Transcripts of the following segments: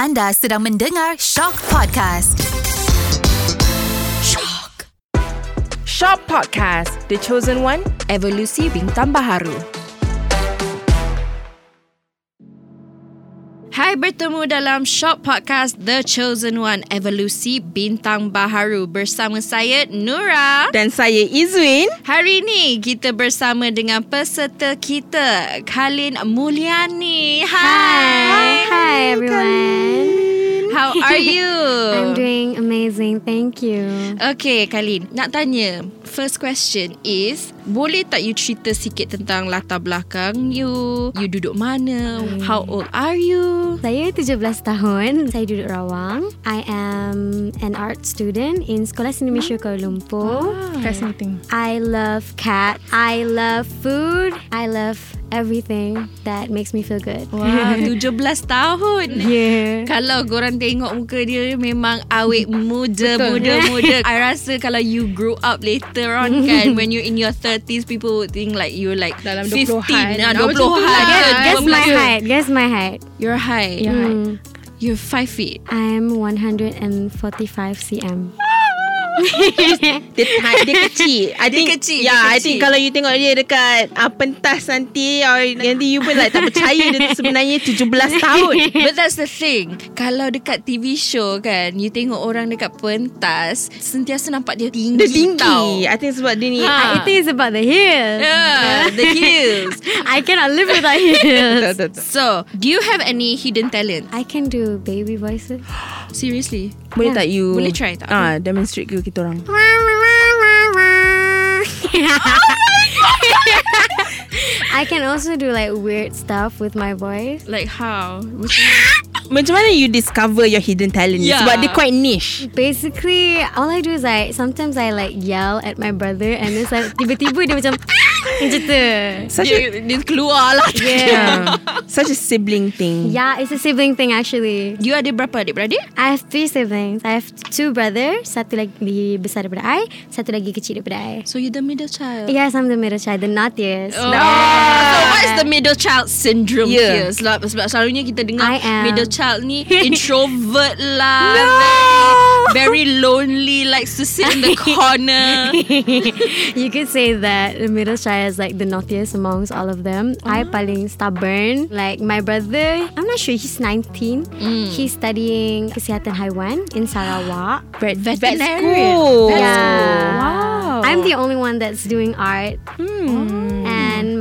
Anda sedang mendengar Shock Podcast. Shock. Shop Podcast The Chosen One Evolusi Bintang Baharu Hai bertemu dalam Shop Podcast The Chosen One Evolusi Bintang Baharu bersama saya Nura. Dan saya Izwin Hari ini kita bersama dengan peserta kita Kalin Mulyani. Hai. Hi everyone. How are you? I'm doing amazing. Thank you. Okay Kalin, nak tanya. First question is, boleh tak you cerita sikit tentang latar belakang you? You duduk mana? How old are you? Saya 17 tahun. Saya duduk Rawang. I am an art student in Sekolah Seni Malaysia Kuala Lumpur. Fascinating I love cat. I love food. I love everything that makes me feel good. Wah, 17 tahun. Yeah. Kalau korang tengok muka dia memang awet muda, muda, muda. I rasa kalau you grow up later on kan, when you're in your 30s, people would think like you're like Dalam 15, 20-an. ah, Ah, 20-an. macam tu lah. ke Guess, guess 12. my height. Guess my height. Your height. Your height. Hmm. You're 5 feet. I'm 145 cm. Dia, dia kecil I think, kecil, Ya dia I think kalau you tengok dia dekat uh, Pentas nanti or, Nanti you pun like tak percaya Dia sebenarnya 17 tahun But that's the thing. Kalau dekat TV show kan, you tengok orang dekat pentas, sentiasa nampak dia tinggi Dia tinggi tau. I think sebab dia ni Ha. I think it's about the heels. Yeah, the heels. I cannot live without heels. So, do you have any hidden talent? I can do baby voices. Seriously? Boleh tak you Boleh try tak? Ah, Demonstrate ke kita orang I can also do like weird stuff with my voice. Like how? Macam mana you discover your hidden talent ni? Yeah. Sebab dia quite niche Basically, all I do is like sometimes I like yell at my brother and it's like tiba-tiba dia macam macam tu. Such a dia, dia keluar lah. Yeah. Such a sibling thing Yeah, it's a sibling thing actually. You ada berapa adik-beradik? I have three siblings. I have two brothers. Satu lagi besar daripada I. Satu lagi kecil daripada I. So you're the middle child. Yes, I'm the middle child, the naughtiest. Oh. So what is the middle child syndrome Yeah. here? Sebab, sebab selalunya kita dengar I am. middle child ni introvert lah. No. Very, very lonely, likes to sit in the corner. you could say that the middle child is like the naughtiest amongst all of them. I paling stubborn. Like my brother, I'm not sure. He's 19. He's studying kesihatan haiwan in Sarawak. Vet, vet school Yeah. Wow. I'm the only one that's doing art. Hmm. And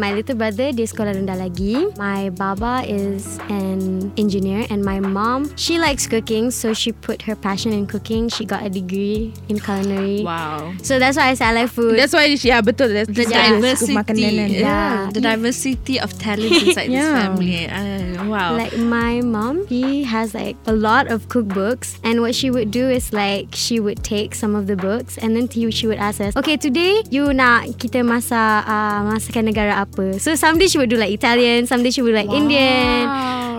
my little brother dia sekolah rendah lagi. My baba is an engineer and my mom she likes cooking so she put her passion in cooking. She got a degree in culinary. Wow. So that's why I say I like food. That's why she, yeah betul That's The yeah. diversity, makanan kan. yeah, Yeah. the diversity of talents inside this Yeah. family. Uh, wow. Like my mom, he has like a lot of cookbooks, and what she would do is like she would take some of the books, and then he, she would ask us, okay, today you nak kita masak uh, masakan negara apa? So someday she would do like Italian, someday she would like Indian.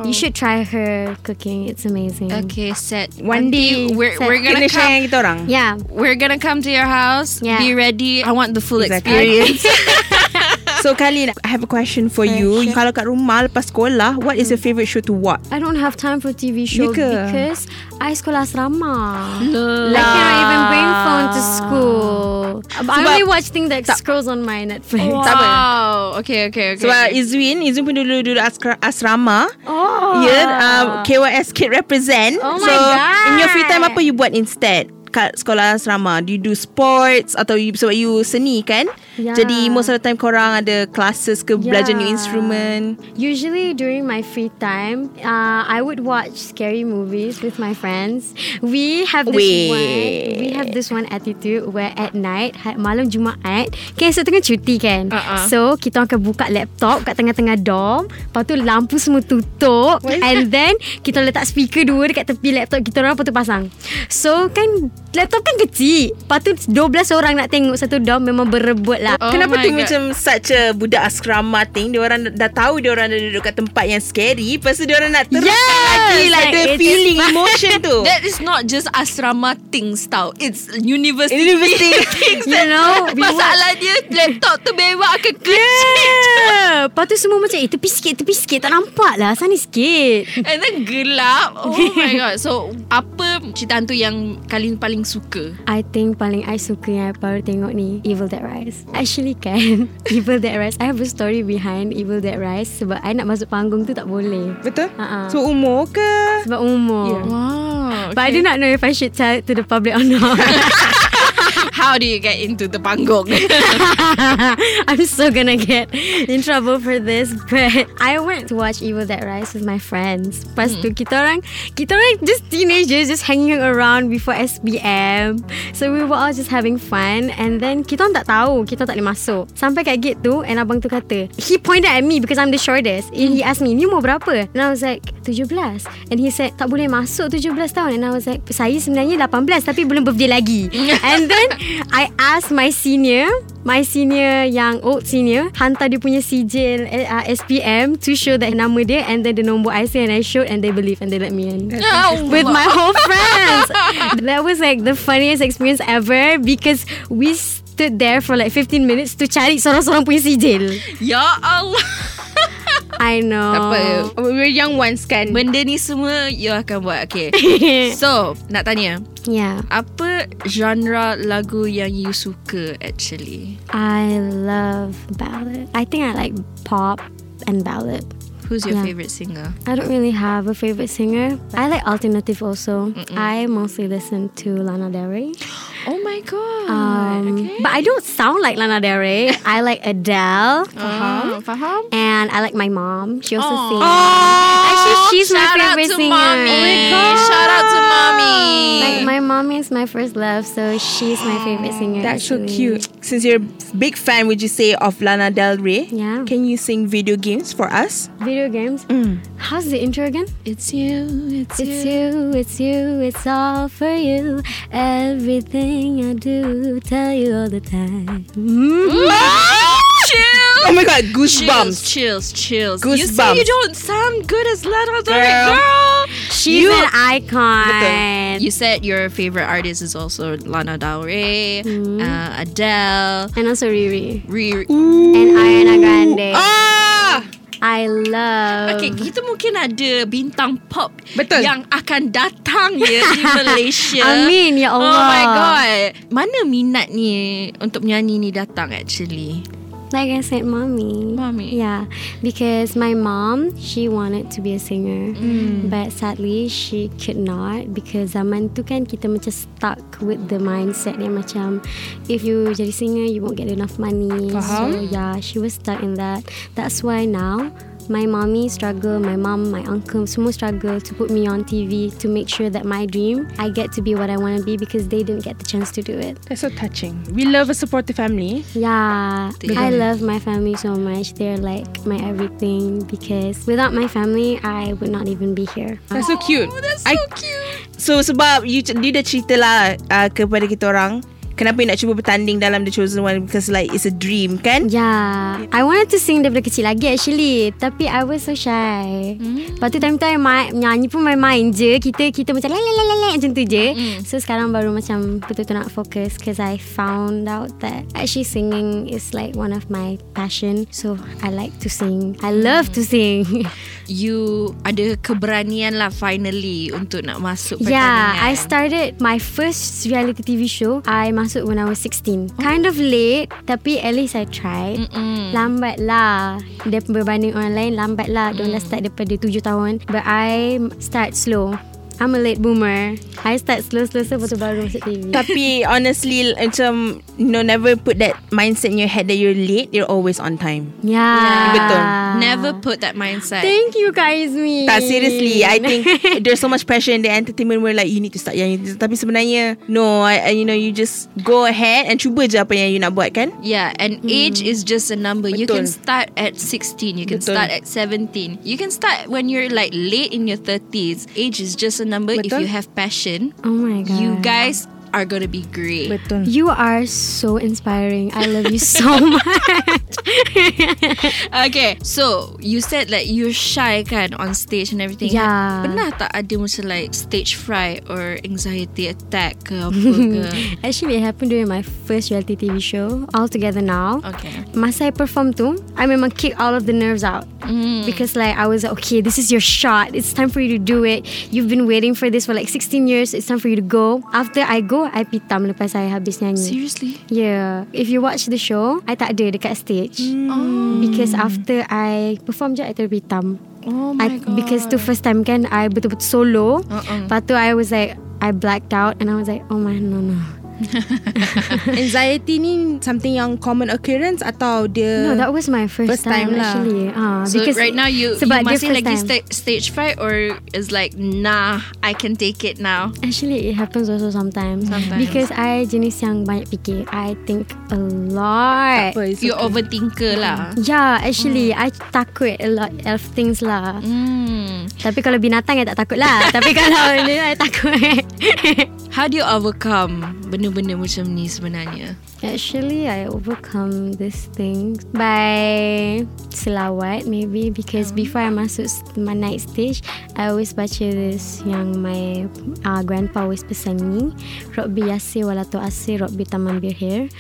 You should try her cooking; it's amazing. okay, set. One day, Nanti we're set. we're gonna Kena come. kita orang Yeah. We're gonna come to your house. Yeah. Be ready. I want the full Exactly. experience. So Kali I have a question for you sure. Kalau kat rumah Lepas sekolah What is your favourite show to watch? I don't have time for TV show Ya ke? because I sekolah asrama. I cannot even bring phone to school. I Sebab- only watch things that scrolls on my Netflix. Wow. Okay, okay, okay. Sebab Izwin Izwin pun dulu duduk askra- asrama Oh. Ya um, KYS Kid represent Oh my So in your free time God. Apa you buat instead? Kat sekolah asrama Do you do sports Atau you, sebab you seni kan Yeah. Jadi most of the time Korang ada classes ke Belajar new Yeah. instrument Usually during my free time, uh, I would watch scary movies with my friends. We have this Wait. one. We have this one attitude where at night, ha- malam Jumaat, okay, so tengah cuti kan. Uh-uh. So kita akan buka laptop kat tengah-tengah dorm. Lepas tu lampu semua tutup. And then kita letak speaker dua dekat tepi laptop kita orang lepas tu pasang. So kan laptop kan kecil. Lepas tu 12 orang nak tengok satu dorm memang berebut lah. Oh Kenapa tu God. macam such a budak asrama thing? Dia orang dah tahu dia orang dah duduk kat tempat yang scary Lepas tu dia orang nak teruskan Yes, lagi like the It's feeling emotion tu. That is not just asrama things tau. It's university, University. things. You know, Masalah dia laptop tu memang akan kecil. Yeah. Lepas tu semua macam Eh tepi sikit Tepi sikit Tak nampak lah Sana sikit And then gelap. Oh my god. So apa cerita hantu yang kalian paling suka? I think paling I suka yang I baru tengok ni Evil Dead Rise Actually kan Evil Dead Rise I have a story behind Evil Dead Rise Sebab I nak masuk panggung tu tak boleh Betul? Ha-ha. So umur ke? Sebab umur Yeah. Wow. But I do not know if I should tell it to the public or not How do you get into the panggung? I'm so gonna get in trouble for this But I went to watch Evil Dead Rise with my friends. Lepas tu kita orang Kita orang just teenagers Just hanging around before SBM So we were all just having fun And then kita orang tak tahu Kita tak boleh masuk. Sampai kat gate tu And abang tu kata He pointed at me Because I'm the shortest. And he asked me Ni umur berapa? And I was like 17 And he said Tak boleh masuk 17 tahun. And I was like Saya sebenarnya 18 Tapi belum birthday lagi. And then I asked my senior My senior yang old senior Hantar dia punya sijil uh, SPM To show that nama dia And then the nombor IC And I showed And they believe And they let me in. Oh, With my whole friends. That was like the funniest experience ever Because we stood there for like 15 minutes To cari seorang-seorang punya sijil ya Allah. I know Tak apa. We're young ones kan. Benda ni semua you akan buat. Okay. So, nak tanya. Yeah Apa genre lagu yang you suka actually? I love ballad I think I like pop and ballad Who's your Yeah. favorite singer? I don't really have a favorite singer. I like alternative also. I mostly listen to Lana Del Rey. Oh my god. Um, okay. But I don't sound like Lana Del Rey. I like Adele. Faham? Faham? And I like my mom. She also Aw. sings. Actually, she's my Shout out favorite to singer. mommy. Oh my God. Shout out to mommy. Like my mom is my first love, so she's my favorite singer. That's so cute. Since you're a big fan, would you say, of Lana Del Rey? Yeah. Can you sing video games for us? Video games. How's the intro again? It's you. It's, It's you, it's you, it's all for you. Everything I do, tell you all the time. Chill. Oh my god, Chills, goosebumps. chills, chills. You say Goosebumps. you don't sound good as Lana Del Rey, Girl. girl. She's You- an icon. You said your favorite artist is also Lana Del Rey, Mm-hmm. uh, Adele, and also Riri. Riri. And Ariana Grande. Ah! I love. Okay, kita mungkin ada bintang pop Betul. yang akan datang ya di Malaysia. Amin, ya Oh Allah. my god. Mana minat ni untuk menyanyi ni datang actually? Like I said, mommy. Mommy. Yeah, because my mom, she wanted to be a singer, but sadly she could not because zaman tu kan kita macam stuck with the mindset yang macam if you jadi singer you won't get enough money. Faham. So yeah, she was stuck in that. That's why now. My mommy struggle, my mom, my uncle, semua struggle to put me on TV to make sure that my dream, I get to be what I want to be because they didn't get the chance to do it. That's so touching. We love a supportive family. Yeah. I love my family so much. They're like my everything because without my family, I would not even be here. That's so cute. Oh, that's I, so cute. so sebab you, you dah cerita lah uh, kepada kita orang kenapa you nak cuba bertanding dalam The Chosen One because like it's a dream kan? Yeah, I wanted to sing daripada kecil lagi actually, tapi I was so shy. Hmm. Lepas tu time tu I nyanyi pun main-main je. Kita kita macam lele macam tu je. Hmm. So sekarang baru macam betul-betul nak fokus because I found out that actually singing is like one of my passion. So I like to sing. I love to sing. You ada keberanian lah finally untuk nak masuk Yeah, pertandingan. I started my first reality TV show. I masuk when I was 16. Kind of late, tapi at least I tried. Mm-mm. Lambat lah Dia berbanding orang lain Lambat lah Diorang dah start daripada 7 tahun But I start slow I'm a late boomer I start slow-slow Lepas tu baru masuk TV Tapi honestly macam you know never put that mindset in your head that you're late. You're always on time. Yeah Betul. Never put that mindset. Thank you guys me Tak seriously I think There's so much pressure In the entertainment world Like you need to start yang. Tapi sebenarnya No I, I, You know you just Go ahead And cuba je apa yang you nak buat kan Yeah, and age is just a number. You can Betul. start at 16, you can Betul. start at 17. You can start when you're like late in your 30s. Age is just a number if you have passion. Oh my god You guys are gonna be great. Betul. You are so inspiring. I love you so much. Okay, so you said like you're shy kan on stage and everything. Yeah. Pernah tak ada macam like stage fright or anxiety attack ke apa ke? Actually, it happened during my first reality TV show, All Together Now. Okay. Masa I perform tu, I memang kick all of the nerves out. Mm. Because like I was like, okay, this is your shot. It's time for you to do it. You've been waiting for this for like 16 years. It's time for you to go. After I go, I pitam lepas I habis nyanyi. Seriously? Yeah. If you watch the show, I tak ada dekat stage. Oh. Because after I perform je, I terpitam. Oh my I, god. because tu first time kan, I betul-betul solo. Uh-uh. Lepas tu I was like, I blacked out and I was like, oh my, no, no. Anxiety ni something yang common occurrence atau dia No, that was my first, First time lah. actually. Ah, So because right now you, you sebab dia masih first lagi time. sta- stage fright or is like nah I can take it now. Actually, it happens also sometimes. Sometimes. Because I jenis yang banyak fikir. I think a lot. apa, You okay. overthinker lah. Yeah, actually, I takut a lot of things lah. Hmm. Tapi kalau binatang, I tak takut lah. Tapi kalau ni, I takut. How do you overcome benda-benda macam ni sebenarnya? Actually, I overcome this thing by selawat maybe because before I masuk my night stage, I always baca this yang my uh, grandpa always pesan me, Rabbi Yasir walatu asir Rabbi taman birhir.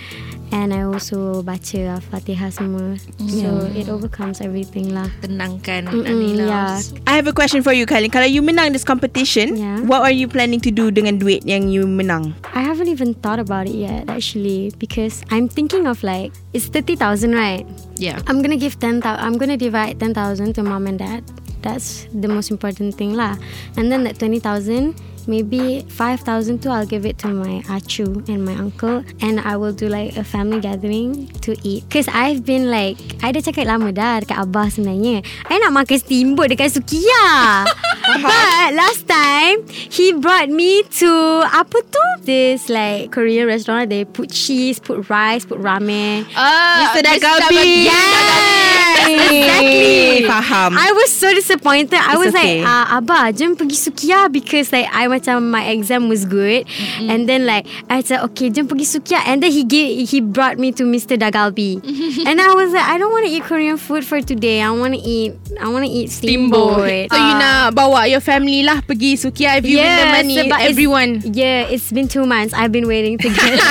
And I also baca Al-Fatihah semua. So, it overcomes everything lah. Tenangkan Mm-mm, Anila. yeah. I have a question for you Kalin Kalau you menang this competition Yeah. What are you planning to do Dengan duit yang you menang I haven't even thought about it yet actually because I'm thinking of like, it's 30,000 right? Yeah. I'm gonna give ten thousand. I'm gonna divide ten thousand to mom and dad. That's the most important thing lah. And then that twenty thousand, maybe five thousand too. I'll give it to my achu and my uncle, and I will do like a family gathering to eat. Cause I've been like, I dah cakap lama dah dekat abah sebenarnya. I nak makan steamboat dekat Sukiya. But last time he brought me to apa tu? This like Korean restaurant. They put cheese, put rice, put ramen. Ah, Mr. Dagabi. Yes, Exactly. exactly. Faham. I was so disappointed. I was okay. like, uh, Abah, jom pergi Sukiya because like I macam my exam was good, and then like I said, okay, jom pergi Sukiya, and then he gave he brought me to Mr. Dagalbi, and I was like, I don't want to eat Korean food for today. I want to eat, I want to eat steamboat. So you nak bawa your family lah Pergi Sukiya If you win the money sebab it's- Everyone Yeah, it's been two months. I've been waiting to get.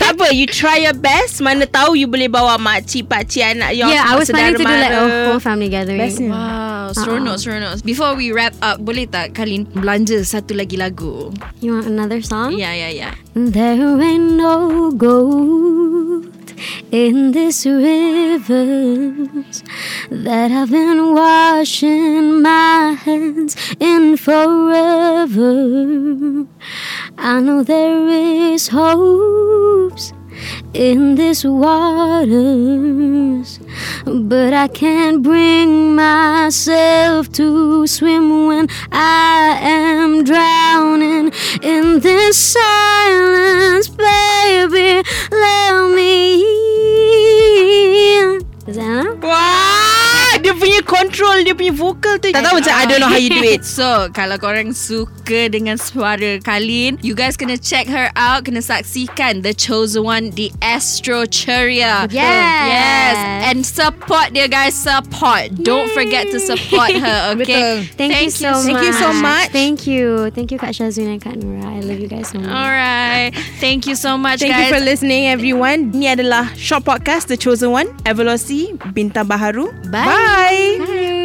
Tak apa You try your best Mana tahu you boleh bawa Makcik, pakcik, anak your yeah, I was planning to do like a whole family gathering. Bestnya. Wow, seronok, seronok. Before we wrap up, boleh tak kalian belanja satu lagi lagu? You want another song? Ya, ya, ya. There ain't no gold in this rivers that I've been washing my hands in forever. I know there is hopes in this waters, but I can't bring myself to swim when I am drowning in this silence, Tak tahu macam I don't know how you do it So, kalau korang suka dengan suara Kalin, you guys kena check her out, kena saksikan The Chosen One, The Astro Cheria. Yes. Yes. And support dia guys, support. Don't forget to support her, okay? Betul. Thank, you so Thank much. you so much. Thank you. Thank you Kak Shazwin and Kak Nura. I love you guys so much. Alright. Thank you so much, Thank guys. you for listening everyone Ini adalah Short Podcast The Chosen One Evaluasi Bintang Baharu Bye. Bye, Bye.